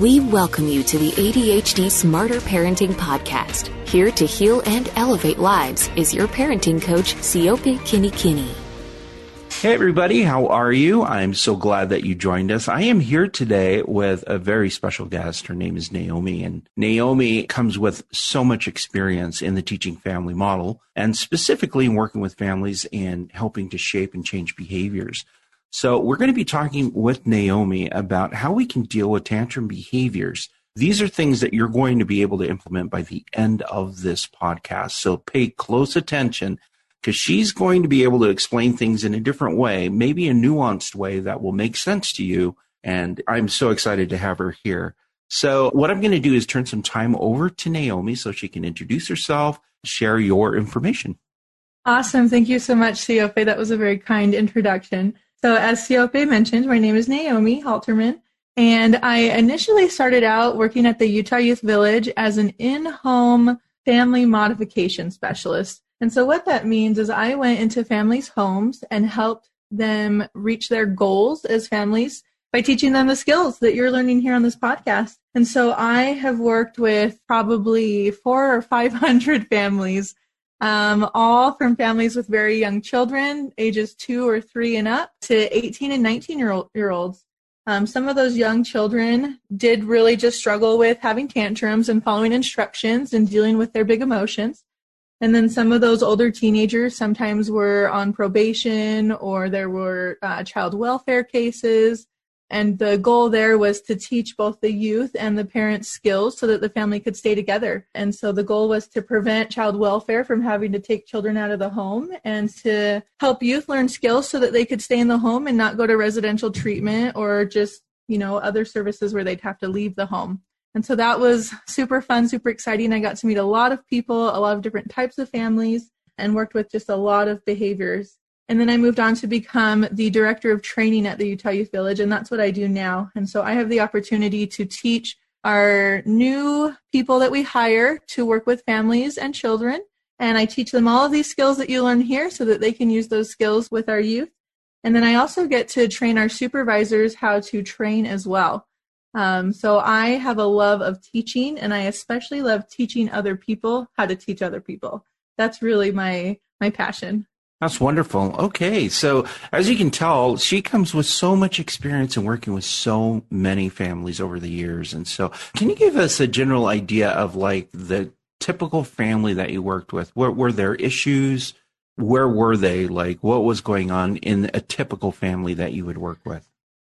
We welcome you to the ADHD Smarter Parenting Podcast. Here to heal and elevate lives is your parenting coach, Siope Kinikini Hey, everybody, how are you? I'm so glad that you joined us. I am here today with a very special guest. Her name is Naomi, and Naomi comes with so much experience in the teaching family model and specifically in working with families and helping to shape and change behaviors. So, we're going to be talking with Naomi about how we can deal with tantrum behaviors. These are things that you're going to be able to implement by the end of this podcast. So, pay close attention because she's going to be able to explain things in a different way, maybe a nuanced way that will make sense to you. And I'm so excited to have her here. So, what I'm going to do is turn some time over to Naomi so she can introduce herself, share your information. Awesome. Thank you so much, Siope. That was a very kind introduction. So, as Siope mentioned, my name is Naomi Halterman, and I initially started out working at the Utah Youth Village as an in home family modification specialist. And so what that means is I went into families' homes and helped them reach their goals as families by teaching them the skills that you're learning here on this podcast. And so I have worked with probably four or 500 families, um, all from families with very young children, ages two or three and up, to 18 and 19 year, old, year olds. Um, some of those young children did really just struggle with having tantrums and following instructions and dealing with their big emotions. And then some of those older teenagers sometimes were on probation or there were uh, child welfare cases. And the goal there was to teach both the youth and the parents skills so that the family could stay together. And so the goal was to prevent child welfare from having to take children out of the home and to help youth learn skills so that they could stay in the home and not go to residential treatment or just, you know, other services where they'd have to leave the home. And so that was super fun, super exciting. I got to meet a lot of people, a lot of different types of families, and worked with just a lot of behaviors. And then I moved on to become the director of training at the Utah Youth Village, and that's what I do now. And so I have the opportunity to teach our new people that we hire to work with families and children. And I teach them all of these skills that you learn here so that they can use those skills with our youth. And then I also get to train our supervisors how to train as well. Um, so I have a love of teaching, and I especially love teaching other people how to teach other people. That's really my my passion. That's wonderful. Okay, so as you can tell, she comes with so much experience in working with so many families over the years. And so, can you give us a general idea of like the typical family that you worked with? What were their issues? Where were they? Like, what was going on in a typical family that you would work with?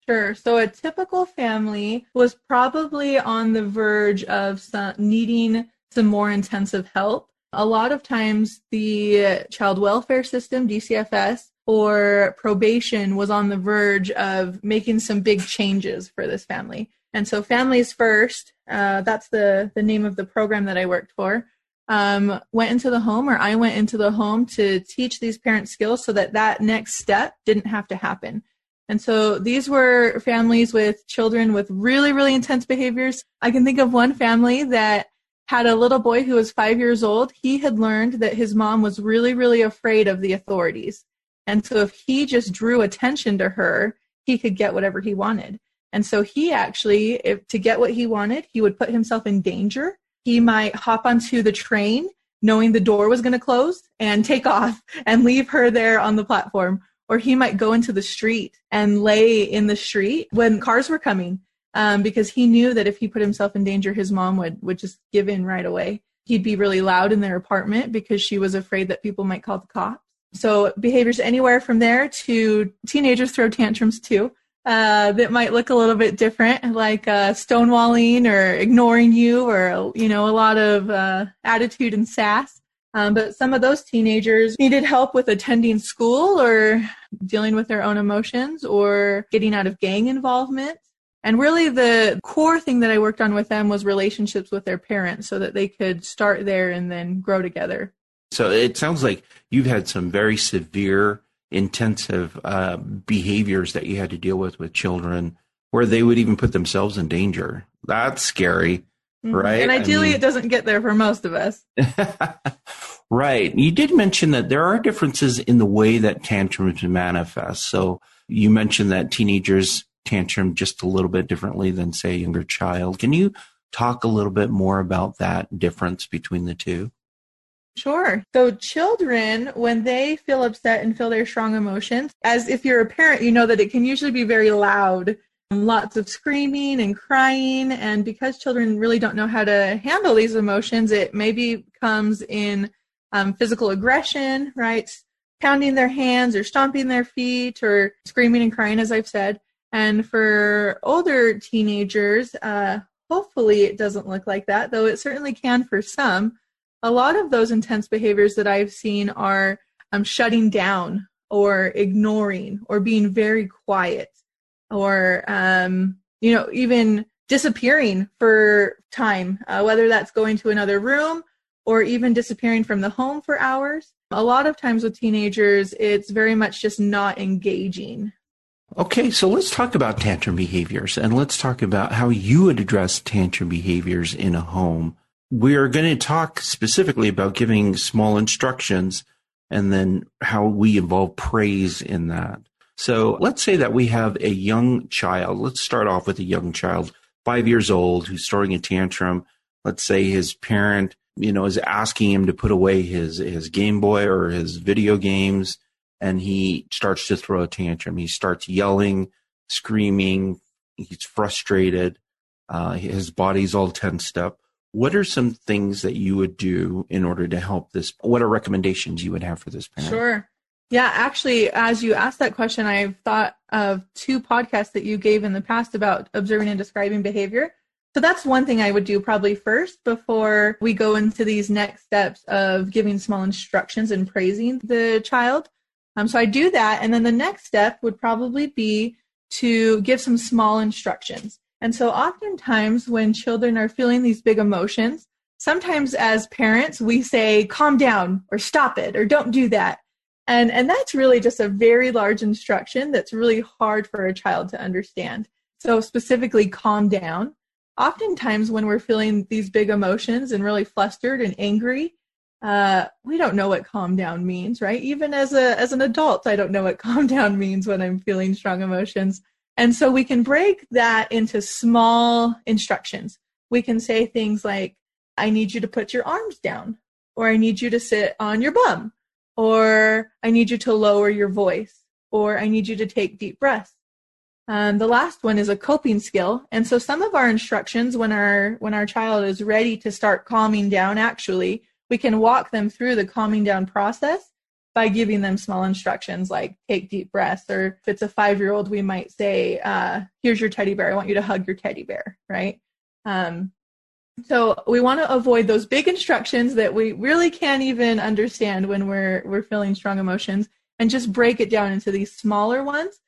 Sure. So a typical family was probably on the verge of some, needing some more intensive help. A lot of times, the child welfare system, DCFS, or probation was on the verge of making some big changes for this family. And so, Families First, uh, that's the, the name of the program that I worked for, um, went into the home, or I went into the home to teach these parents skills so that that next step didn't have to happen. And so these were families with children with really, really intense behaviors. I can think of one family that had a little boy who was five years old. He had learned that his mom was really, really afraid of the authorities. And so if he just drew attention to her, he could get whatever he wanted. And so he actually, if, to get what he wanted, he would put himself in danger. He might hop onto the train knowing the door was going to close and take off and leave her there on the platform or he might go into the street and lay in the street when cars were coming um, because he knew that if he put himself in danger, his mom would, would just give in right away. He'd be really loud in their apartment because she was afraid that people might call the cops. So behaviors anywhere from there to teenagers throw tantrums too. Uh, that might look a little bit different, like uh, stonewalling or ignoring you, or you know, a lot of uh, attitude and sass. Um, but some of those teenagers needed help with attending school or dealing with their own emotions or getting out of gang involvement. And really, the core thing that I worked on with them was relationships with their parents so that they could start there and then grow together. So it sounds like you've had some very severe, intensive uh, behaviors that you had to deal with with children where they would even put themselves in danger. That's scary. Mm-hmm. Right. And ideally, I mean, it doesn't get there for most of us. right. You did mention that there are differences in the way that tantrums manifest. So you mentioned that teenagers tantrum just a little bit differently than, say, a younger child. Can you talk a little bit more about that difference between the two? Sure. So, children, when they feel upset and feel their strong emotions, as if you're a parent, you know that it can usually be very loud, lots of screaming and crying. And because children really don't know how to handle these emotions, it maybe comes in um, physical aggression, right? Pounding their hands or stomping their feet or screaming and crying, as I've said. And for older teenagers, uh, hopefully it doesn't look like that, though it certainly can for some. A lot of those intense behaviors that I've seen are um, shutting down or ignoring or being very quiet or, um, you know, even disappearing for time, uh, whether that's going to another room or even disappearing from the home for hours. A lot of times with teenagers, it's very much just not engaging. Okay, so let's talk about tantrum behaviors and let's talk about how you would address tantrum behaviors in a home. We are going to talk specifically about giving small instructions and then how we involve praise in that. So let's say that we have a young child. Let's start off with a young child, five years old, who's throwing a tantrum. Let's say his parent, you know, is asking him to put away his, his Game Boy or his video games and he starts to throw a tantrum. He starts yelling, screaming. He's frustrated. Uh, his body's all tensed up. What are some things that you would do in order to help this? What are recommendations you would have for this parent? Sure. Yeah, actually, as you asked that question, I've thought of two podcasts that you gave in the past about observing and describing behavior. So that's one thing I would do probably first before we go into these next steps of giving small instructions and praising the child. Um, so I do that. And then the next step would probably be to give some small instructions. And so oftentimes when children are feeling these big emotions, sometimes as parents, we say, calm down or stop it or don't do that. And, and that's really just a very large instruction that's really hard for a child to understand. So specifically calm down. Oftentimes when we're feeling these big emotions and really flustered and angry, uh, we don't know what calm down means, right? Even as a as an adult, I don't know what calm down means when I'm feeling strong emotions. And so we can break that into small instructions. We can say things like, I need you to put your arms down, or I need you to sit on your bum, or I need you to lower your voice, or I need you to take deep breaths. Um, the last one is a coping skill. And so some of our instructions when our when our child is ready to start calming down actually we can walk them through the calming down process by giving them small instructions like take deep breaths or if it's a five year old we might say uh, here's your teddy bear i want you to hug your teddy bear right? Um, so we want to avoid those big instructions that we really can't even understand when we're we're feeling strong emotions and just break it down into these smaller ones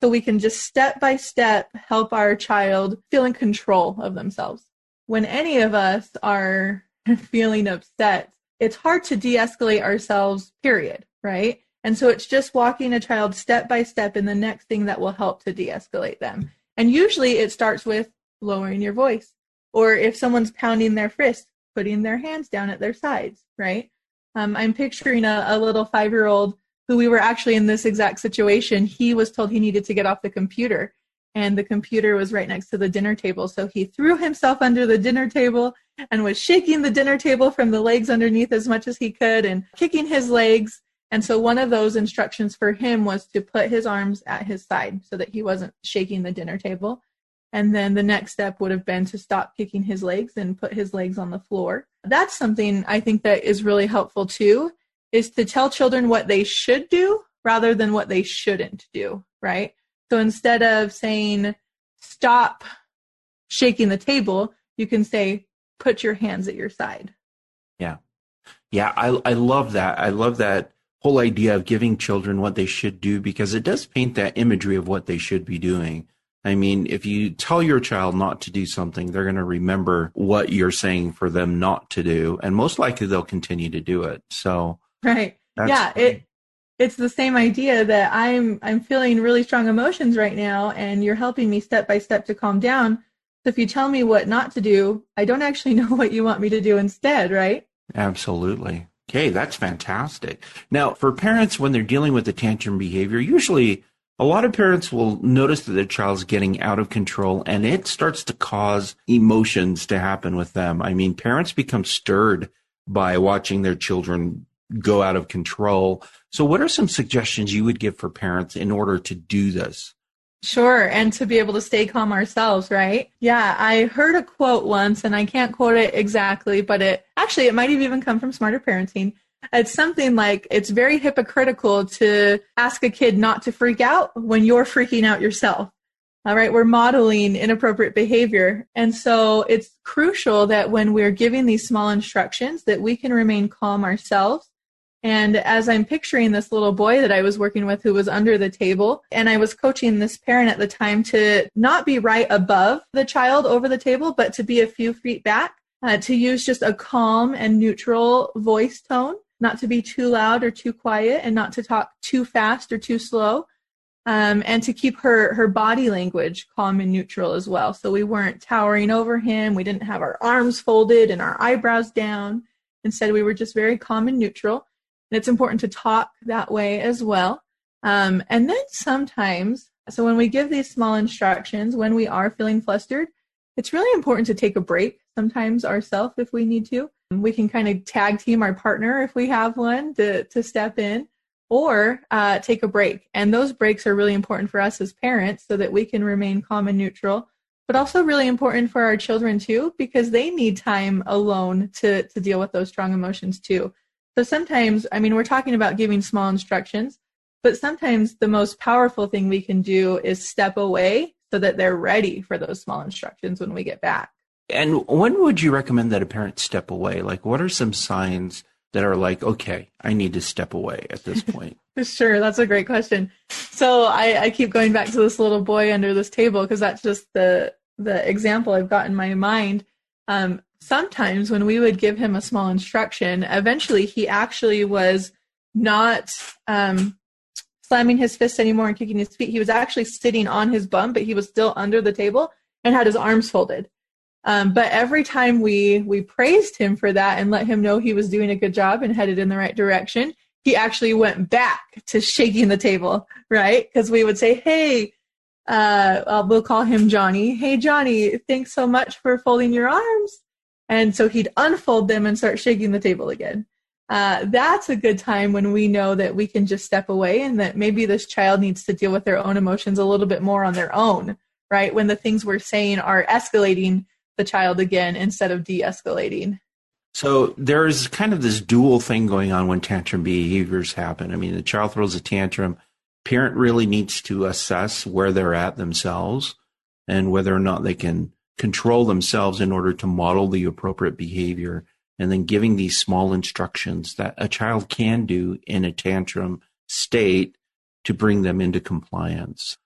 so we can just step by step help our child feel in control of themselves. When any of us are feeling upset, it's hard to de escalate ourselves, period, right? And so it's just walking a child step by step in the next thing that will help to de escalate them. And usually it starts with lowering your voice. Or if someone's pounding their fist, putting their hands down at their sides, right? Um, I'm picturing a, a little five year old who we were actually in this exact situation. He was told he needed to get off the computer, and the computer was right next to the dinner table. So he threw himself under the dinner table and was shaking the dinner table from the legs underneath as much as he could and kicking his legs. And so one of those instructions for him was to put his arms at his side so that he wasn't shaking the dinner table. And then the next step would have been to stop kicking his legs and put his legs on the floor. That's something I think that is really helpful too, is to tell children what they should do rather than what they shouldn't do, right? So instead of saying, stop shaking the table, you can say, put your hands at your side. Yeah. Yeah, I I love that. I love that whole idea of giving children what they should do because it does paint that imagery of what they should be doing. I mean, if you tell your child not to do something, they're going to remember what you're saying for them not to do, and most likely they'll continue to do it. So, right, yeah, it it's the same idea that I'm I'm feeling really strong emotions right now, and you're helping me step by step to calm down. If you tell me what not to do, I don't actually know what you want me to do instead, right? Absolutely. Okay, that's fantastic. Now, for parents, when they're dealing with the tantrum behavior, usually a lot of parents will notice that their child's getting out of control and it starts to cause emotions to happen with them. I mean, parents become stirred by watching their children go out of control. So what are some suggestions you would give for parents in order to do this? Sure, and to be able to stay calm ourselves, right? Yeah, I heard a quote once and I can't quote it exactly, but it actually it might have even come from Smarter Parenting. It's something like it's very hypocritical to ask a kid not to freak out when you're freaking out yourself. All right, we're modeling inappropriate behavior. And so it's crucial that when we're giving these small instructions that we can remain calm ourselves. And as I'm picturing this little boy that I was working with who was under the table, and I was coaching this parent at the time to not be right above the child over the table, but to be a few feet back, uh, to use just a calm and neutral voice tone not to be too loud or too quiet and not to talk too fast or too slow um, and to keep her her body language calm and neutral as well. So we weren't towering over him. We didn't have our arms folded and our eyebrows down. Instead we were just very calm and neutral and it's important to talk that way as well um, and then sometimes so when we give these small instructions when we are feeling flustered it's really important to take a break sometimes ourselves if we need to we can kind of tag team our partner if we have one to, to step in or uh, take a break. And those breaks are really important for us as parents so that we can remain calm and neutral, but also really important for our children too, because they need time alone to, to deal with those strong emotions too. So sometimes, I mean, we're talking about giving small instructions, but sometimes the most powerful thing we can do is step away so that they're ready for those small instructions when we get back. And when would you recommend that a parent step away? Like, what are some signs that are like, okay, I need to step away at this point? sure, that's a great question. So I, I keep going back to this little boy under this table because that's just the the example I've got in my mind. Um, sometimes when we would give him a small instruction, eventually he actually was not um, slamming his fist anymore and kicking his feet. He was actually sitting on his bum, but he was still under the table and had his arms folded. Um, but every time we we praised him for that and let him know he was doing a good job and headed in the right direction, he actually went back to shaking the table, right? Because we would say, "Hey, uh, well, we'll call him Johnny. Hey, Johnny, thanks so much for folding your arms." And so he'd unfold them and start shaking the table again. Uh, that's a good time when we know that we can just step away and that maybe this child needs to deal with their own emotions a little bit more on their own, right? When the things we're saying are escalating the child again instead of de-escalating. So there's kind of this dual thing going on when tantrum behaviors happen. I mean, the child throws a tantrum. Parent really needs to assess where they're at themselves and whether or not they can control themselves in order to model the appropriate behavior and then giving these small instructions that a child can do in a tantrum state to bring them into compliance.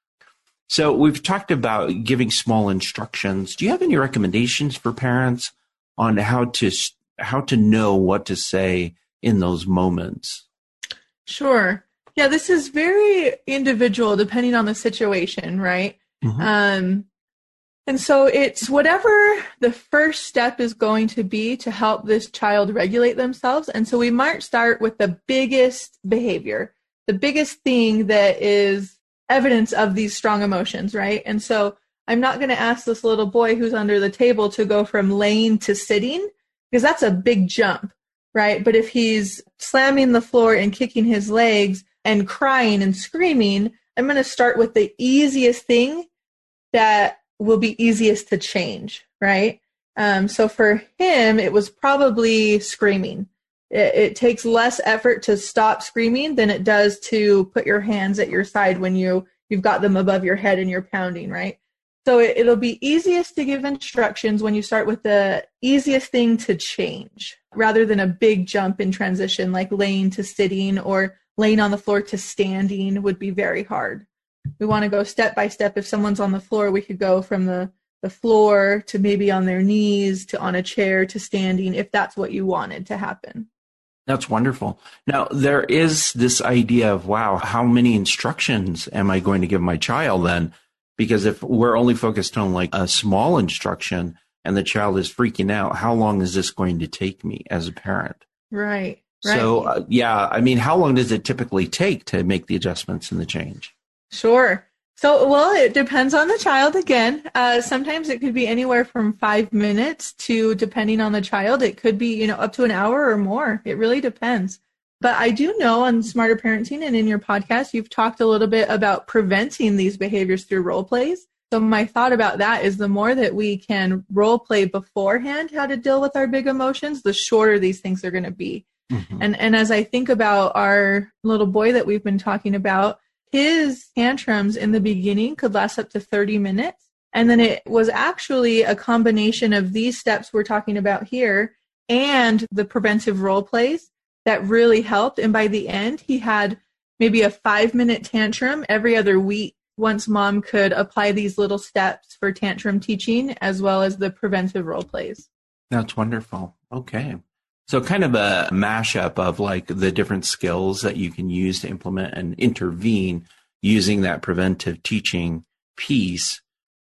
So we've talked about giving small instructions. Do you have any recommendations for parents on how to how to know what to say in those moments? Sure. Yeah, this is very individual depending on the situation, right? Mm-hmm. Um, and so it's whatever the first step is going to be to help this child regulate themselves. And so we might start with the biggest behavior, the biggest thing that is evidence of these strong emotions, right? And so I'm not going to ask this little boy who's under the table to go from laying to sitting because that's a big jump, right? But if he's slamming the floor and kicking his legs and crying and screaming, I'm going to start with the easiest thing that will be easiest to change, right? Um, so for him, it was probably screaming it, it takes less effort to stop screaming than it does to put your hands at your side when you you've got them above your head and you're pounding, right? So it, it'll be easiest to give instructions when you start with the easiest thing to change rather than a big jump in transition like laying to sitting or laying on the floor to standing would be very hard. We want to go step by step. If someone's on the floor, we could go from the, the floor to maybe on their knees to on a chair to standing if that's what you wanted to happen. That's wonderful. Now, there is this idea of, wow, how many instructions am I going to give my child then? Because if we're only focused on like a small instruction and the child is freaking out, how long is this going to take me as a parent? Right. right. So, uh, yeah, I mean, how long does it typically take to make the adjustments and the change? Sure. So, well, it depends on the child again. Uh, sometimes it could be anywhere from five minutes to, depending on the child, it could be, you know, up to an hour or more. It really depends. But I do know on Smarter Parenting and in your podcast, you've talked a little bit about preventing these behaviors through role plays. So my thought about that is the more that we can role play beforehand how to deal with our big emotions, the shorter these things are going to be. Mm-hmm. And and as I think about our little boy that we've been talking about, his tantrums in the beginning could last up to 30 minutes. And then it was actually a combination of these steps we're talking about here and the preventive role plays that really helped. And by the end, he had maybe a five minute tantrum every other week once mom could apply these little steps for tantrum teaching as well as the preventive role plays. That's wonderful. Okay. So kind of a mashup of like the different skills that you can use to implement and intervene using that preventive teaching piece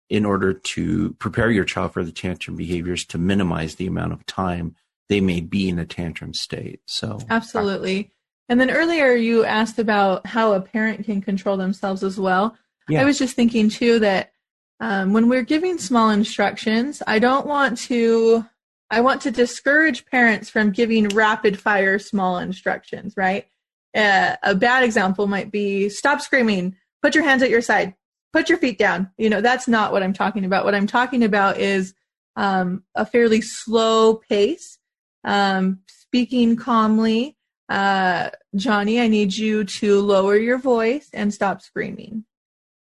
in order to prepare your child for the tantrum behaviors to minimize the amount of time they may be in a tantrum state. So Absolutely. And then earlier you asked about how a parent can control themselves as well. Yeah. I was just thinking too that um, when we're giving small instructions, I don't want to. I want to discourage parents from giving rapid fire small instructions, right? Uh, a bad example might be stop screaming, put your hands at your side, put your feet down. You know, that's not what I'm talking about. What I'm talking about is um, a fairly slow pace, um, speaking calmly. Uh, Johnny, I need you to lower your voice and stop screaming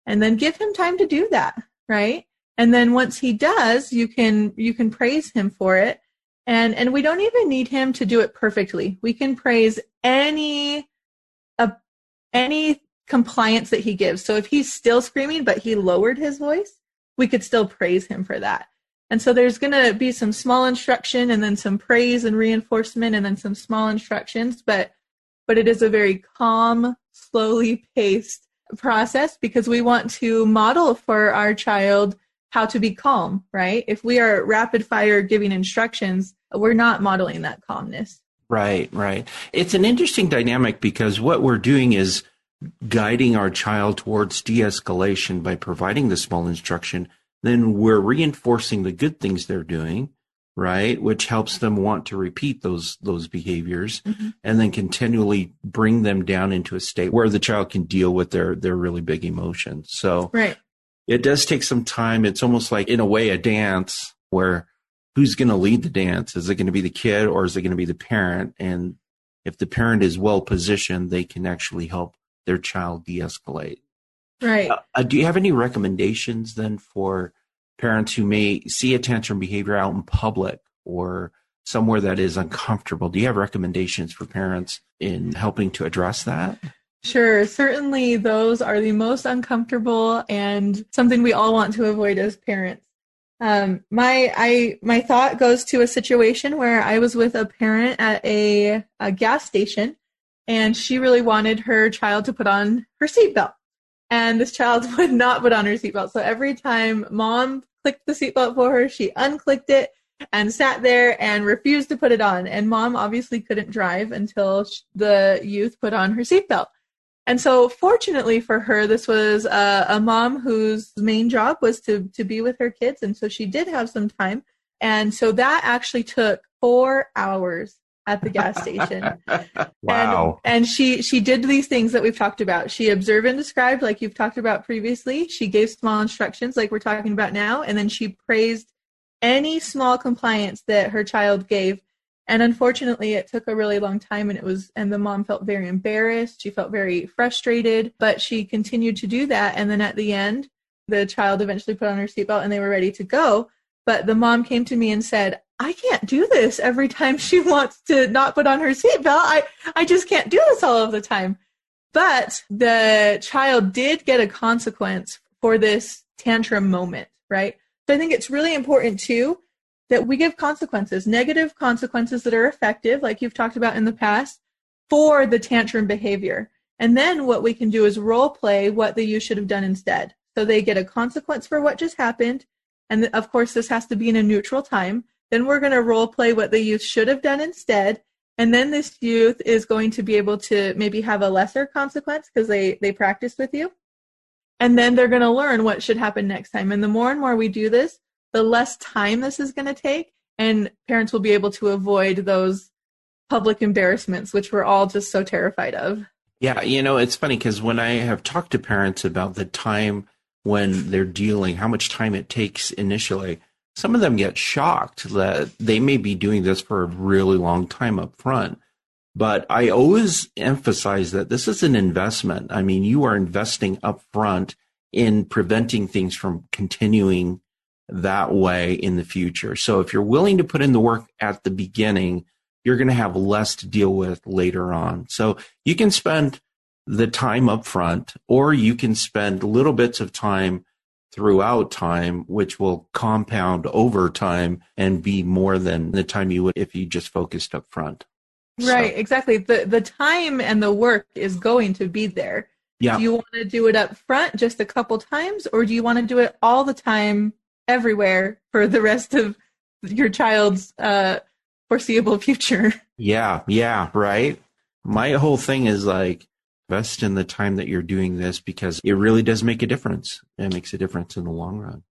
and then give him time to do that right and then once he does you can you can praise him for it. And and we don't even need him to do it perfectly. We can praise any uh, any compliance that he gives. So if he's still screaming but he lowered his voice we could still praise him for that. And so there's going to be some small instruction and then some praise and reinforcement and then some small instructions but but it is a very calm slowly paced process because we want to model for our child how to be calm, right? If we are rapid fire giving instructions, we're not modeling that calmness. Right, right. It's an interesting dynamic because what we're doing is guiding our child towards de escalation by providing the small instruction. Then we're reinforcing the good things they're doing right which helps them want to repeat those those behaviors mm-hmm. and then continually bring them down into a state where the child can deal with their their really big emotions so right it does take some time. It's almost like in a way a dance where who's going to lead the dance? Is it going to be the kid or is it going to be the parent? And if the parent is well positioned they can actually help their child de-escalate. Right. Uh, uh do you have any recommendations then for parents who may see a tantrum behavior out in public or somewhere that is uncomfortable. Do you have recommendations for parents in helping to address that? Sure. Certainly, those are the most uncomfortable and something we all want to avoid as parents. Um, my I my thought goes to a situation where I was with a parent at a, a gas station, and she really wanted her child to put on her seatbelt and this child would not put on her seatbelt. So every time mom clicked the seatbelt for her, she unclicked it and sat there and refused to put it on. And mom obviously couldn't drive until the youth put on her seatbelt. And so, fortunately for her, this was a, a mom whose main job was to to be with her kids, and so she did have some time. And so that actually took four hours at the gas station. wow. And, and, she she did these things that we've talked about. She observed and described like you've talked about previously. She gave small instructions like we're talking about now and then she praised any small compliance that her child gave. And unfortunately, it took a really long time and it was and the mom felt very embarrassed. She felt very frustrated, but she continued to do that and then at the end, the child eventually put on her seatbelt and they were ready to go. But the mom came to me and said, I can't do this every time she wants to not put on her seatbelt. I, I just can't do this all of the time. But the child did get a consequence for this tantrum moment, right? So I think it's really important too that we give consequences, negative consequences that are effective, like you've talked about in the past, for the tantrum behavior. And then what we can do is role play what the youth should have done instead. So they get a consequence for what just happened. And of course, this has to be in a neutral time. Then we're going to role play what the youth should have done instead. And then this youth is going to be able to maybe have a lesser consequence because they, they practiced with you. and then they're going to learn what should happen next time. And the more and more we do this, the less time this is going to take, and parents will be able to avoid those public embarrassments, which we're all just so terrified of. Yeah, you know, it's funny because when I have talked to parents about the time when they're dealing, how much time it takes initially, some of them get shocked that they may be doing this for a really long time up front. But I always emphasize that this is an investment. I mean, you are investing up front in preventing things from continuing that way in the future. So if you're willing to put in the work at the beginning, you're going to have less to deal with later on. So you can spend the time up front or you can spend little bits of time throughout time, which will compound over time and be more than the time you would if you just focused up front. Right, so. exactly. The the time and the work is going to be there. Yeah. Do you want to do it up front just a couple times or do you want to do it all the time everywhere for the rest of your child's uh foreseeable future? Yeah, yeah, right. My whole thing is like invest in the time that you're doing this because it really does make a difference. It makes a difference in the long run.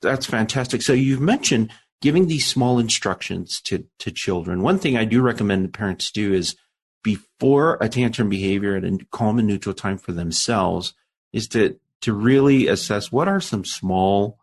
That's fantastic. So you've mentioned giving these small instructions to, to children. One thing I do recommend parents do is before a tantrum behavior at a calm and neutral time for themselves is to, to really assess what are some small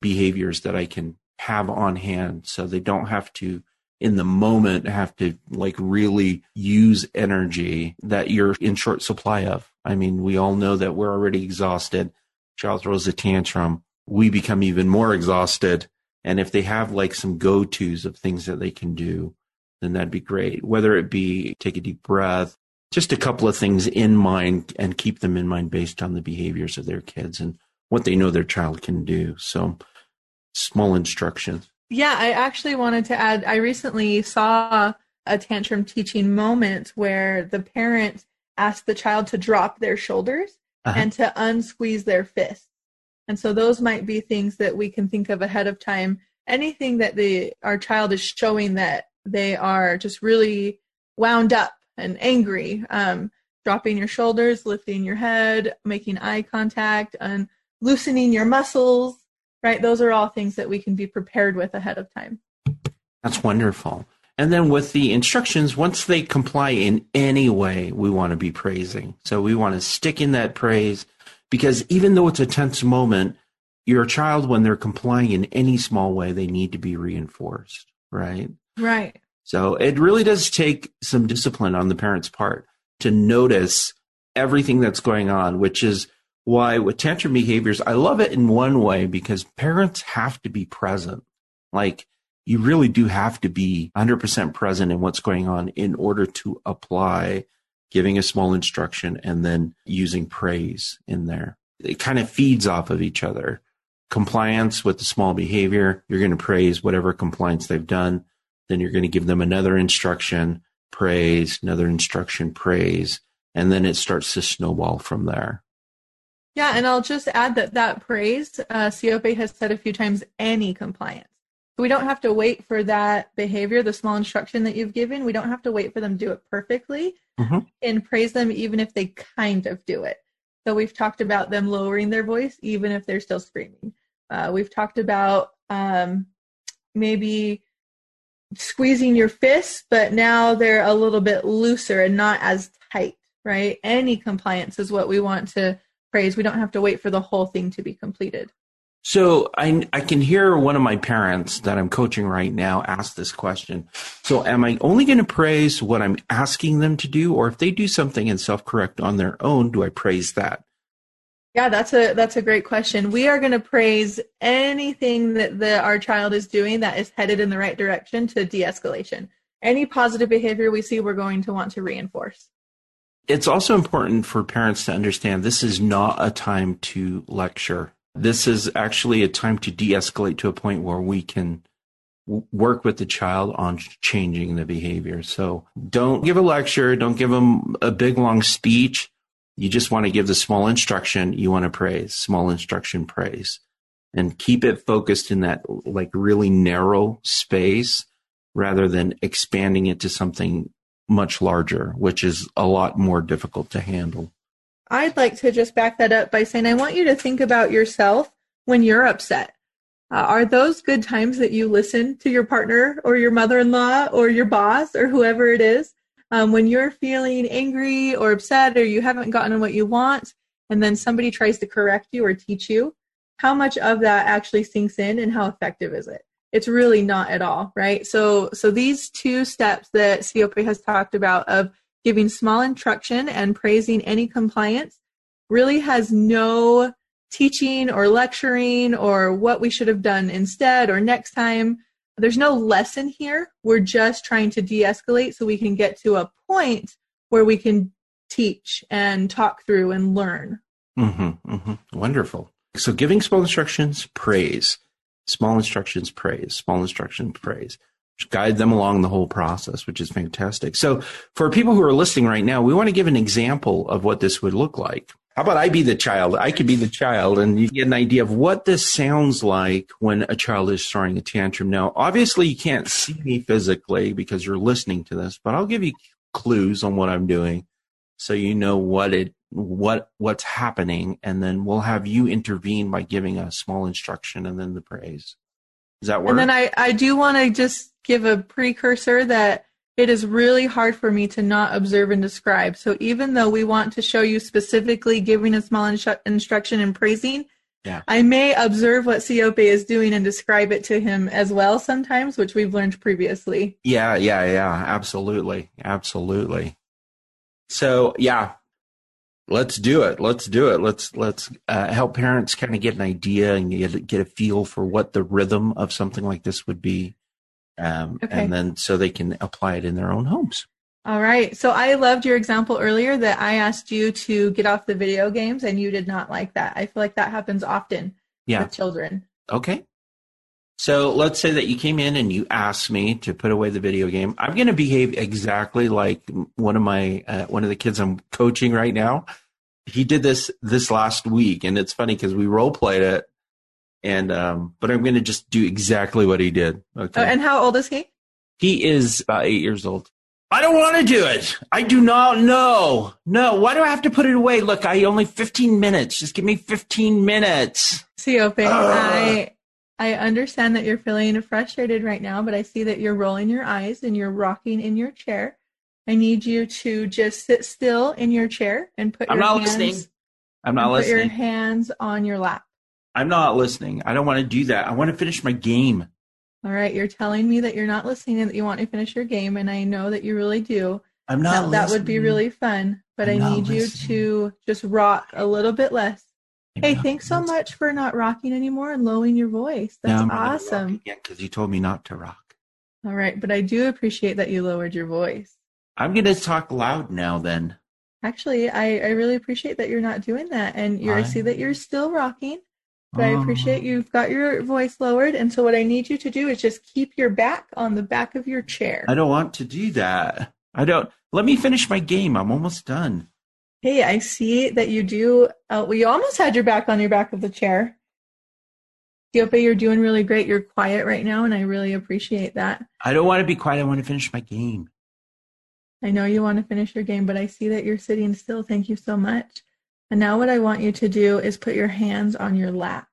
behaviors that I can have on hand so they don't have to in the moment have to like really use energy that you're in short supply of. I mean, we all know that we're already exhausted. Child throws a tantrum. We become even more exhausted and if they have like some go tos of things that they can do, then that'd be great. Whether it be take a deep breath, just a couple of things in mind and keep them in mind based on the behaviors of their kids and what they know their child can do. So small instructions. Yeah, I actually wanted to add I recently saw a tantrum teaching moment where the parent asked the child to drop their shoulders uh-huh. and to unsqueeze their fists. And so those might be things that we can think of ahead of time. Anything that the our child is showing that they are just really wound up and angry. Um, dropping your shoulders, lifting your head, making eye contact, and loosening your muscles. Right, those are all things that we can be prepared with ahead of time. That's wonderful. And then with the instructions, once they comply in any way, we want to be praising. So we want to stick in that praise because even though it's a tense moment, your child, when they're complying in any small way, they need to be reinforced, right? Right. So it really does take some discipline on the parent's part to notice everything that's going on, which is why with tantrum behaviors, I love it in one way because parents have to be present. Like you really do have to be 100% present in what's going on in order to apply giving a small instruction and then using praise in there. It kind of feeds off of each other. Compliance with the small behavior, you're going to praise whatever compliance they've done. Then you're going to give them another instruction, praise, another instruction, praise, and then it starts to snowball from there. Yeah, and I'll just add that that praise, uh, has said a few times, any compliance. So we don't have to wait for that behavior, the small instruction that you've given. We don't have to wait for them to do it perfectly mm-hmm. and praise them even if they kind of do it. So we've talked about them lowering their voice even if they're still screaming. Uh, we've talked about um, maybe squeezing your fists, but now they're a little bit looser and not as tight, right? Any compliance is what we want to praise. We don't have to wait for the whole thing to be completed. So I I can hear one of my parents that I'm coaching right now ask this question. So am I only going to praise what I'm asking them to do, or if they do something and self correct on their own, do I praise that? Yeah, that's a that's a great question. We are going to praise anything that the our child is doing that is headed in the right direction to de-escalation. Any positive behavior we see, we're going to want to reinforce. It's also important for parents to understand this is not a time to lecture this is actually a time to de-escalate to a point where we can work with the child on changing the behavior. So don't give a lecture. Don't give them a big long speech. You just want to give the small instruction. You want to praise, small instruction praise and keep it focused in that like really narrow space rather than expanding it to something much larger, which is a lot more difficult to handle. I'd like to just back that up by saying I want you to think about yourself when you're upset. Uh, are those good times that you listen to your partner or your mother in law or your boss or whoever it is? Um, when you're feeling angry or upset or you haven't gotten what you want, and then somebody tries to correct you or teach you, how much of that actually sinks in and how effective is it? It's really not at all, right? So, so these two steps that Siope has talked about of giving small instruction and praising any compliance really has no teaching or lecturing or what we should have done instead or next time. There's no lesson here. We're just trying to de escalate so we can get to a point where we can teach and talk through and learn. Mm-hmm, mm-hmm. Wonderful. So giving small instructions, praise. Small instructions, praise. Small instructions, praise. Guide them along the whole process, which is fantastic. So for people who are listening right now, we want to give an example of what this would look like. How about I be the child? I could be the child and you get an idea of what this sounds like when a child is throwing a tantrum. Now, obviously you can't see me physically because you're listening to this, but I'll give you clues on what I'm doing so you know what it what what's happening and then we'll have you intervene by giving a small instruction and then the praise does that work and then i i do want to just give a precursor that it is really hard for me to not observe and describe so even though we want to show you specifically giving a small instru- instruction and praising yeah. I may observe what Siope is doing and describe it to him as well sometimes, which we've learned previously. Yeah, yeah, yeah, absolutely, absolutely. So yeah, let's do it. Let's do it. Let's let's uh, help parents kind of get an idea and get get a feel for what the rhythm of something like this would be, um, okay. and then so they can apply it in their own homes. All right. So I loved your example earlier that I asked you to get off the video games and you did not like that. I feel like that happens often yeah. with children. Okay. So let's say that you came in and you asked me to put away the video game. I'm going to behave exactly like one of my uh, one of the kids I'm coaching right now. He did this this last week, and it's funny because we role played it, and um, but I'm going to just do exactly what he did. Okay. Oh, and how old is he? He is about eight years old. I don't want to do it. I do not know. No. Why do I have to put it away? Look, I only 15 minutes. Just give me 15 minutes. Siope. I I understand that you're feeling frustrated right now, but I see that you're rolling your eyes and you're rocking in your chair. I need you to just sit still in your chair and put I'm your not hands, listening. I'm not listening. Put your hands on your lap. I'm not listening. I don't want to do that. I want to finish my game. All right, you're telling me that you're not listening and that you want to finish your game, and I know that you really do. I'm not. That, that would be really fun, but I'm i need you to just rock a little bit less. Hey, thanks so much for not rocking anymore and lowering your voice. That's I'm awesome. Yeah, because you told me not to rock. All right, but I do appreciate that you lowered your voice. I'm going to talk loud now. Then. Actually, I, I really appreciate that you're not doing that, and you I see that you're still rocking. But I oh. appreciate oh. you've got your voice lowered, and so what I need you to do is just keep your back on the back of your chair. I don't want to do that. I don't. Let me finish my game. I'm almost done. Hey, I see that you do. Uh, we almost had your back on your back of the chair. Siope, you're doing really great. You're quiet right now, and I really appreciate that. I don't want to be quiet. I want to finish my game. I know you want to finish your game, but I see that you're sitting still. Thank you so much. And now, what I want you to do is put your hands on your lap.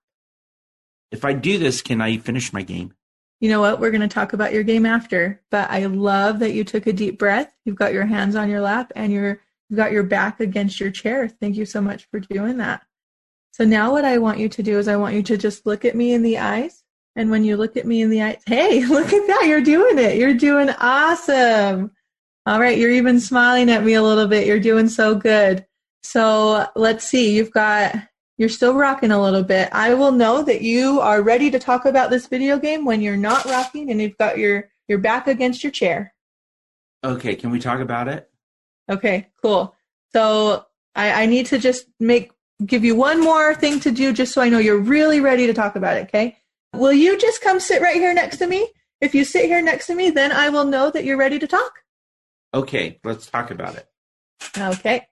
If I do this, can I finish my game? You know what? We're going to talk about your game after, but I love that you took a deep breath. You've got your hands on your lap and you're You've got your back against your chair. Thank you so much for doing that. So now what I want you to do is I want you to just look at me in the eyes. And when you look at me in the eyes, hey, look at that. You're doing it. You're doing awesome. All right. You're even smiling at me a little bit. You're doing so good. So let's see. You've got, you're still rocking a little bit. I will know that you are ready to talk about this video game when you're not rocking and you've got your, your back against your chair. Okay. Can we talk about it? Okay, cool. So I, I need to just make give you one more thing to do just so I know you're really ready to talk about it, okay? Will you just come sit right here next to me? If you sit here next to me, then I will know that you're ready to talk. Okay, let's talk about it. Okay.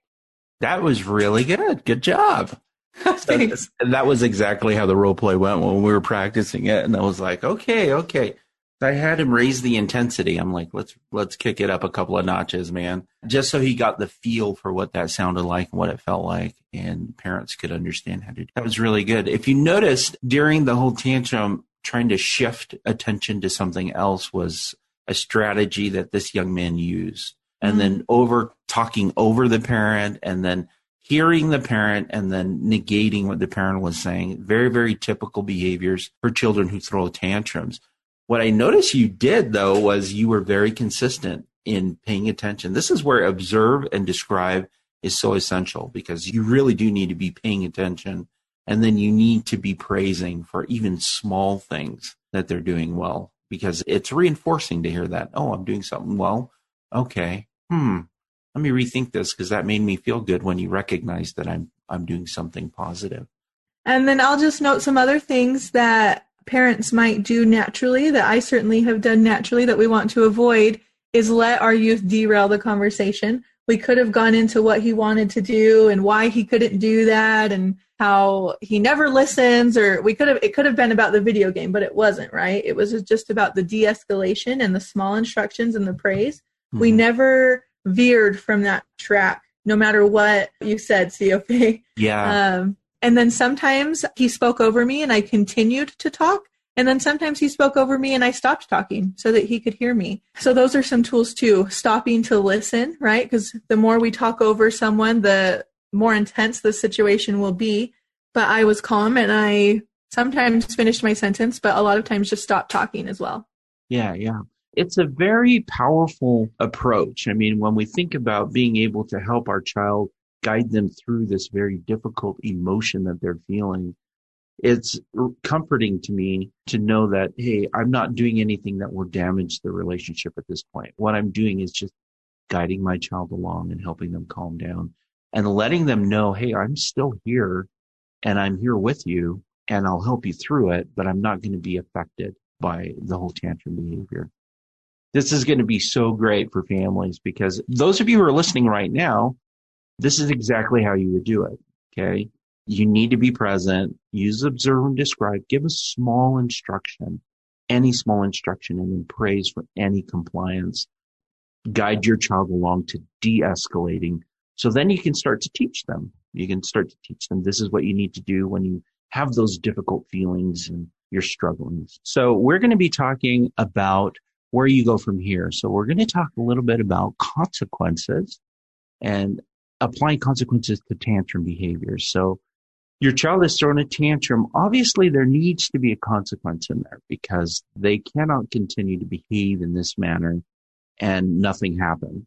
That was really good. Good job. Thanks. that was exactly how the role play went when we were practicing it. And I was like, okay, okay. I had him raise the intensity. I'm like, let's let's kick it up a couple of notches, man. Just so he got the feel for what that sounded like and what it felt like and parents could understand how to do. That was really good. If you noticed during the whole tantrum trying to shift attention to something else was a strategy that this young man used. And mm-hmm. then over talking over the parent and then hearing the parent and then negating what the parent was saying. Very, very typical behaviors for children who throw tantrums. What I noticed you did though was you were very consistent in paying attention. This is where observe and describe is so essential because you really do need to be paying attention and then you need to be praising for even small things that they're doing well because it's reinforcing to hear that. Oh, I'm doing something well. Okay. Hmm. Let me rethink this because that made me feel good when you recognize that I'm I'm doing something positive. And then I'll just note some other things that parents might do naturally that I certainly have done naturally that we want to avoid is let our youth derail the conversation. We could have gone into what he wanted to do and why he couldn't do that and how he never listens or we could have it could have been about the video game but it wasn't right it was just about the de-escalation and the small instructions and the praise mm-hmm. we never veered from that track no matter what you said Siope yeah um, and then sometimes he spoke over me and i continued to talk and then sometimes he spoke over me and I stopped talking so that he could hear me. So those are some tools too. Stopping to listen, right? Because the more we talk over someone, the more intense the situation will be. But I was calm and I sometimes finished my sentence, but a lot of times just stopped talking as well. Yeah, yeah. It's a very powerful approach. I mean, when we think about being able to help our child guide them through this very difficult emotion that they're feeling, it's comforting to me to know that, hey, I'm not doing anything that will damage the relationship at this point. What I'm doing is just guiding my child along and helping them calm down and letting them know, hey, I'm still here and I'm here with you and I'll help you through it, but I'm not going to be affected by the whole tantrum behavior. This is going to be so great for families because those of you who are listening right now, this is exactly how you would do it. Okay. You need to be present, use observe and describe, give a small instruction, any small instruction and then praise for any compliance. Guide your child along to de-escalating so then you can start to teach them. You can start to teach them this is what you need to do when you have those difficult feelings and you're struggling. So we're going to be talking about where you go from here. So we're going to talk a little bit about consequences and applying consequences to tantrum behaviors. So your child is throwing a tantrum. Obviously, there needs to be a consequence in there because they cannot continue to behave in this manner and nothing happen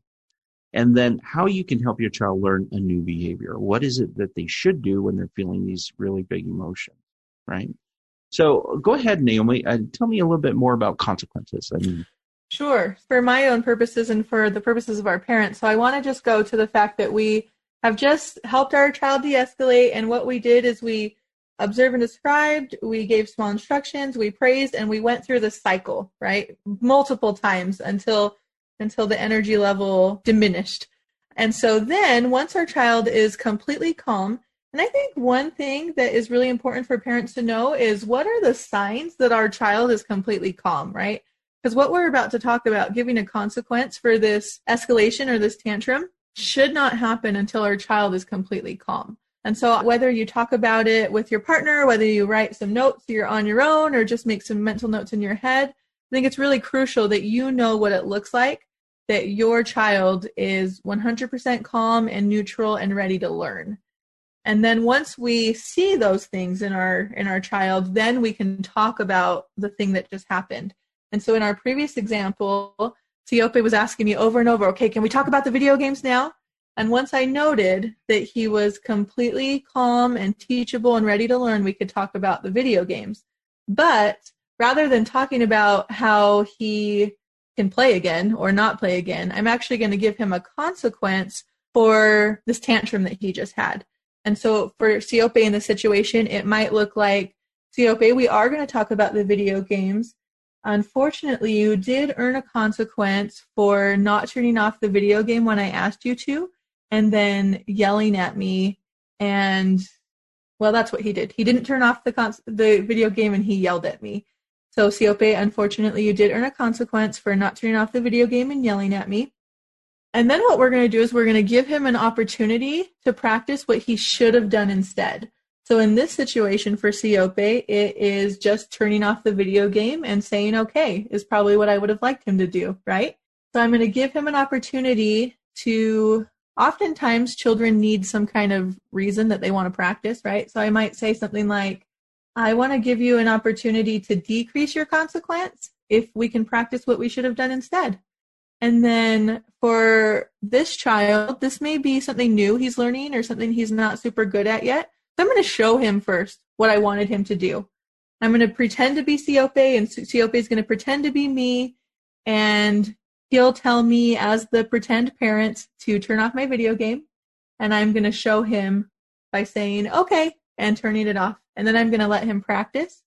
and then how you can help your child learn a new behavior. What is it that they should do when they're feeling these really big emotions, right? So go ahead, Naomi. Uh, tell me a little bit more about consequences. I mean, sure. For my own purposes and for the purposes of our parents. So I want to just go to the fact that we have just helped our child de-escalate, and what we did is we observed and described, we gave small instructions, we praised, and we went through the cycle, right, multiple times until until the energy level diminished. And so then once our child is completely calm, and I think one thing that is really important for parents to know is what are the signs that our child is completely calm, right? Because what we're about to talk about, giving a consequence for this escalation or this tantrum, should not happen until our child is completely calm. And so, whether you talk about it with your partner, whether you write some notes you're on your own, or just make some mental notes in your head, I think it's really crucial that you know what it looks like that your child is 100% calm and neutral and ready to learn. And then once we see those things in our in our child, then we can talk about the thing that just happened. And so in our previous example, Siope was asking me over and over, okay, can we talk about the video games now? And once I noted that he was completely calm and teachable and ready to learn, we could talk about the video games. But rather than talking about how he can play again or not play again. I'm actually going to give him a consequence for this tantrum that he just had. And so for Siope in the situation, it might look like Siope, we are going to talk about the video games. Unfortunately, you did earn a consequence for not turning off the video game when I asked you to, and then yelling at me. And well, that's what he did. He didn't turn off the cons- the video game, and he yelled at me. So, Siope, unfortunately, you did earn a consequence for not turning off the video game and yelling at me. And then what we're going to do is we're going to give him an opportunity to practice what he should have done instead. So in this situation for Siope, it is just turning off the video game and saying okay is probably what I would have liked him to do, right? So I'm going to give him an opportunity to oftentimes children need some kind of reason that they want to practice, right? So I might say something like, I want to give you an opportunity to decrease your consequence if we can practice what we should have done instead. And then for this child, this may be something new he's learning or something he's not super good at yet. So I'm going to show him first what I wanted him to do. I'm going to pretend to be Siope, and Siope is going to pretend to be me, and he'll tell me as the pretend parent to turn off my video game, and I'm going to show him by saying okay and turning it off, and then I'm going to let him practice,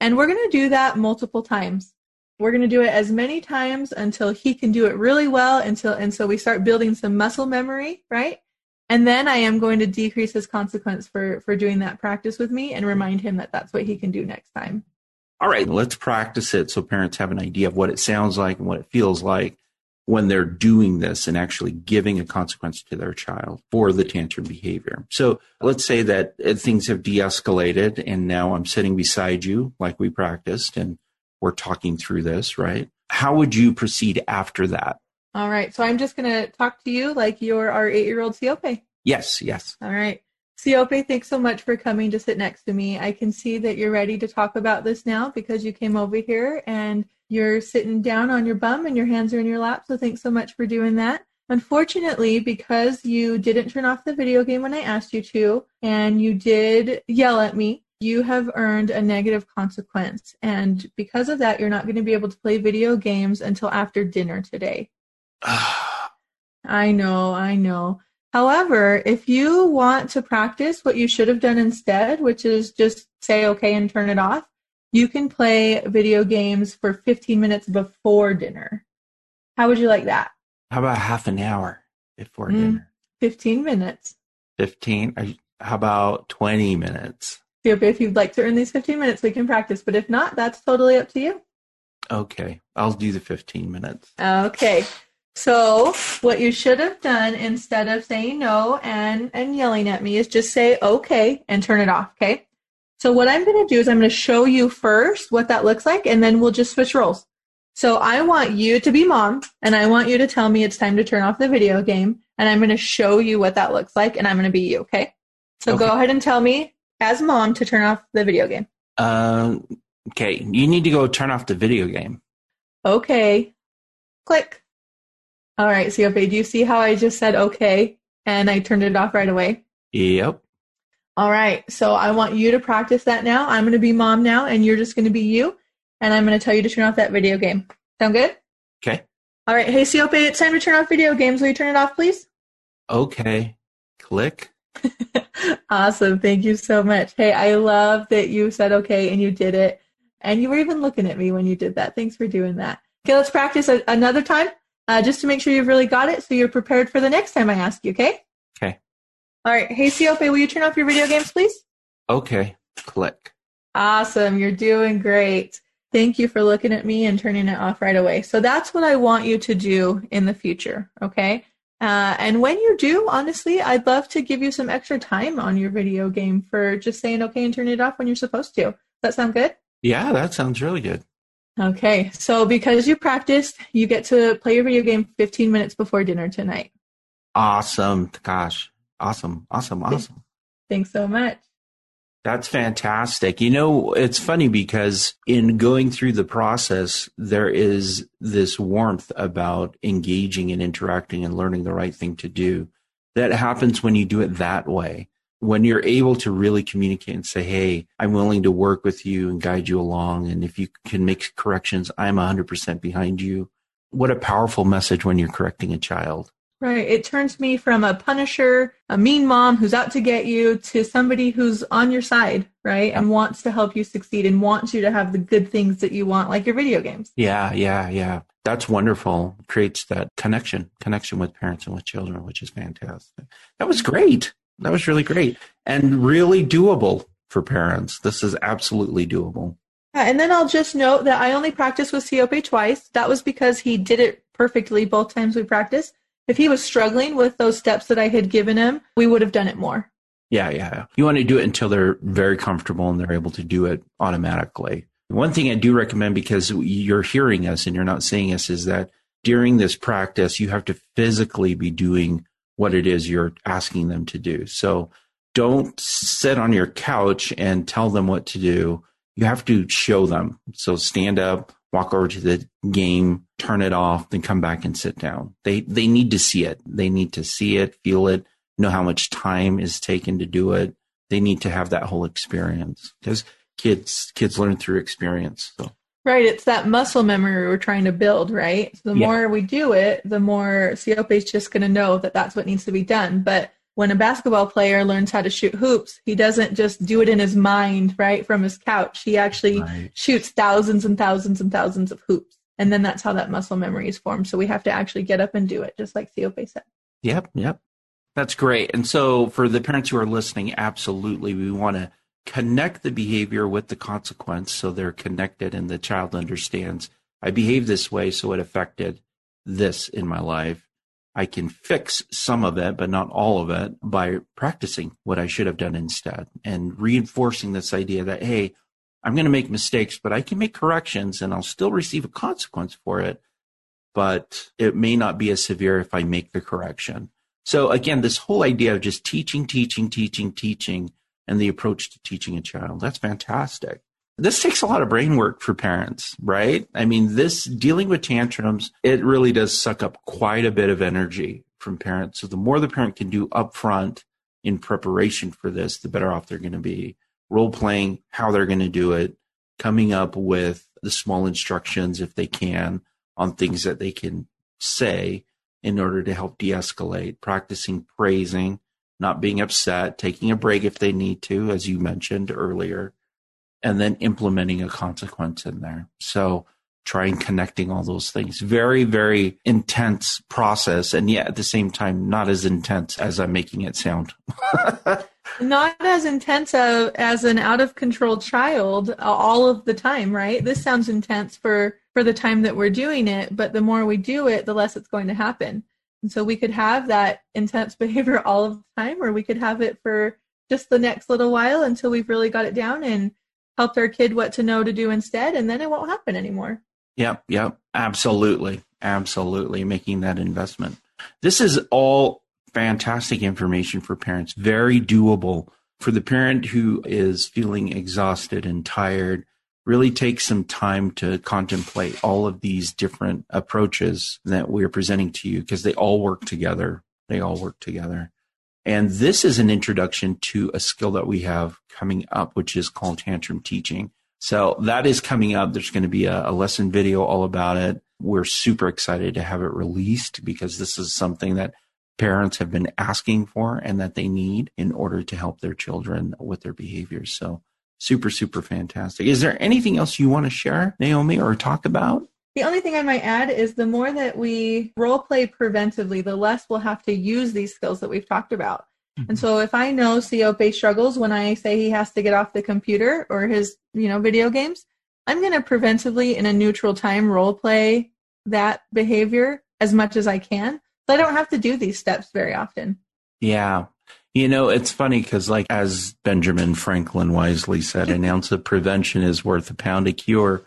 and we're going to do that multiple times. We're going to do it as many times until he can do it really well until and so we start building some muscle memory, right? And then I am going to decrease his consequence for for doing that practice with me and remind him that that's what he can do next time. All right, let's practice it so parents have an idea of what it sounds like and what it feels like when they're doing this and actually giving a consequence to their child for the tantrum behavior. So let's say that uh, things have de-escalated and now I'm sitting beside you like we practiced and we're talking through this, right? How would you proceed after that? All right. So I'm just going to talk to you like you're our eight year old Siope. Yes, yes. All right. Siope, thanks so much for coming to sit next to me. I can see that you're ready to talk about this now because you came over here and you're sitting down on your bum and your hands are in your lap. So thanks so much for doing that. Unfortunately, because you didn't turn off the video game when I asked you to, and you did yell at me, you have earned a negative consequence. And because of that, you're not going to be able to play video games until after dinner today. I know, I know. However, if you want to practice what you should have done instead, which is just say okay and turn it off, you can play video games for 15 minutes before dinner. How would you like that? How about half an hour before mm, dinner? 15 minutes. 15? How about 20 minutes? If you'd like to earn these 15 minutes, we can practice. But if not, that's totally up to you. Okay. I'll do the 15 minutes. Okay. So what you should have done instead of saying no and, and yelling at me is just say okay and turn it off. Okay. So what I'm going to do is I'm going to show you first what that looks like and then we'll just switch roles. So I want you to be mom and I want you to tell me it's time to turn off the video game and I'm going to show you what that looks like and I'm going to be you. Okay. So okay. go ahead and tell me as mom to turn off the video game. Um, okay. You need to go turn off the video game. Okay. Click. All right, Siope, do you see how I just said okay and I turned it off right away? Yep. All right, so I want you to practice that now. I'm going to be mom now, and you're just going to be you, and I'm going to tell you to turn off that video game. Sound good? Okay. All right, hey, Siope, it's time to turn off video games. Will you turn it off, please? Okay. Click. awesome. Thank you so much. Hey, I love that you said okay and you did it. And you were even looking at me when you did that. Thanks for doing that. Okay, let's practice a- another time uh, just to make sure you've really got it so you're prepared for the next time I ask you, okay? Okay. All right. Hey, Siope, will you turn off your video games, please? Okay. Click. Awesome. You're doing great. Thank you for looking at me and turning it off right away. So that's what I want you to do in the future, okay? Uh, and when you do, honestly, I'd love to give you some extra time on your video game for just saying okay and turning it off when you're supposed to. Does that sound good? Yeah, that sounds really good. Okay, so because you practiced, you get to play your video game 15 minutes before dinner tonight. Awesome. Gosh, awesome, awesome, awesome. Thanks so much. That's fantastic. You know, it's funny because in going through the process, there is this warmth about engaging and interacting and learning the right thing to do. That happens when you do it that way when you're able to really communicate and say, Hey, I'm willing to work with you and guide you along. And if you can make corrections, I'm 100% behind you. What a powerful message when you're correcting a child. Right. It turns me from a punisher, a mean mom who's out to get you, to somebody who's on your side, right? And wants to help you succeed and wants you to have the good things that you want, like your video games. Yeah, yeah, yeah. That's wonderful. Creates that connection, connection with parents and with children, which is fantastic. That was great. That was really great and really doable for parents. This is absolutely doable. and then I'll just note that I only practiced with Siope twice. That was because he did it perfectly both times we practiced. If he was struggling with those steps that I had given him, we would have done it more. Yeah, yeah. You want to do it until they're very comfortable and they're able to do it automatically. One thing I do recommend because you're hearing us and you're not seeing us is that during this practice, you have to physically be doing what it is you're asking them to do. So don't sit on your couch and tell them what to do. You have to show them. So stand up, walk over to the game, turn it off, then come back and sit down. They they need to see it. They need to see it, feel it, know how much time is taken to do it. They need to have that whole experience because kids kids learn through experience. So Right, it's that muscle memory we're trying to build, right? So the yeah. more we do it, the more Siope is just going to know that that's what needs to be done. But when a basketball player learns how to shoot hoops, he doesn't just do it in his mind, right, from his couch. He actually right. shoots thousands and thousands and thousands of hoops. And then that's how that muscle memory is formed. So we have to actually get up and do it, just like Siope said. Yep, yep. That's great. And so for the parents who are listening, absolutely, we want to connect the behavior with the consequence so they're connected and the child understands I behave this way, so it affected this in my life. I can fix some of it, but not all of it by practicing what I should have done instead and reinforcing this idea that, hey, I'm going to make mistakes, but I can make corrections and I'll still receive a consequence for it. But it may not be as severe if I make the correction. So again, this whole idea of just teaching, teaching, teaching, teaching, and the approach to teaching a child, that's fantastic this takes a lot of brain work for parents, right? I mean, this dealing with tantrums, it really does suck up quite a bit of energy from parents. So the more the parent can do upfront in preparation for this, the better off they're going to be. Role playing how they're going to do it, coming up with the small instructions if they can on things that they can say in order to help de escalate, practicing praising, not being upset, taking a break if they need to, as you mentioned earlier and then implementing a consequence in there. So trying connecting all those things. Very, very intense process. And yet at the same time, not as intense as I'm making it sound. not as intense as an out of control child all of the time, right? This sounds intense for, for the time that we're doing it, but the more we do it, the less it's going to happen. And so we could have that intense behavior all of the time, or we could have it for just the next little while until we've really got it down and helped our kid what to know to do instead, and then it won't happen anymore. Yep, yep, absolutely, absolutely, making that investment. This is all fantastic information for parents, very doable. For the parent who is feeling exhausted and tired, really take some time to contemplate all of these different approaches that we're presenting to you because they all work together. They all work together. And this is an introduction to a skill that we have coming up, which is called tantrum teaching. So that is coming up. There's going to be a, a, lesson video all about it. We're super excited to have it released because this is something that parents have been asking for and that they need in order to help their children with their behaviors. So super, super fantastic. Is there anything else you want to share, Naomi, or talk about? The only thing I might add is the more that we role play preventively, the less we'll have to use these skills that we've talked about. Mm-hmm. And so if I know Siope struggles when I say he has to get off the computer or his, you know, video games, I'm going to preventively in a neutral time role play that behavior as much as I can. So I don't have to do these steps very often. Yeah. You know, it's funny because, like, as Benjamin Franklin wisely said, an ounce of prevention is worth a pound of cure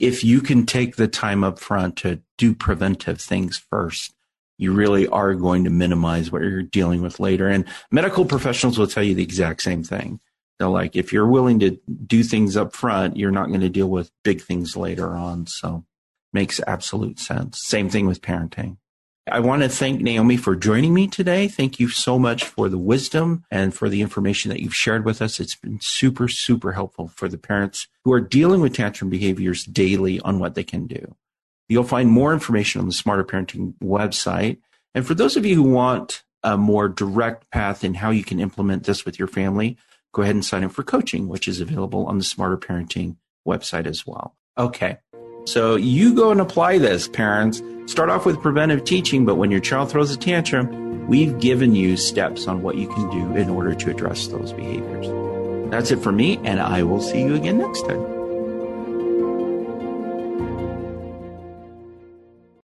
if you can take the time up front to do preventive things first, you really are going to minimize what you're dealing with later. And medical professionals will tell you the exact same thing. They're like, if you're willing to do things up front, you're not going to deal with big things later on. So makes absolute sense. Same thing with parenting. I want to thank Naomi for joining me today. Thank you so much for the wisdom and for the information that you've shared with us. It's been super, super helpful for the parents who are dealing with tantrum behaviors daily on what they can do. You'll find more information on the Smarter Parenting website. And for those of you who want a more direct path in how you can implement this with your family, go ahead and sign up for coaching, which is available on the Smarter Parenting website as well. Okay. So you go and apply this, parents. Start off with preventive teaching, but when your child throws a tantrum, we've given you steps on what you can do in order to address those behaviors. That's it for me, and I will see you again next time.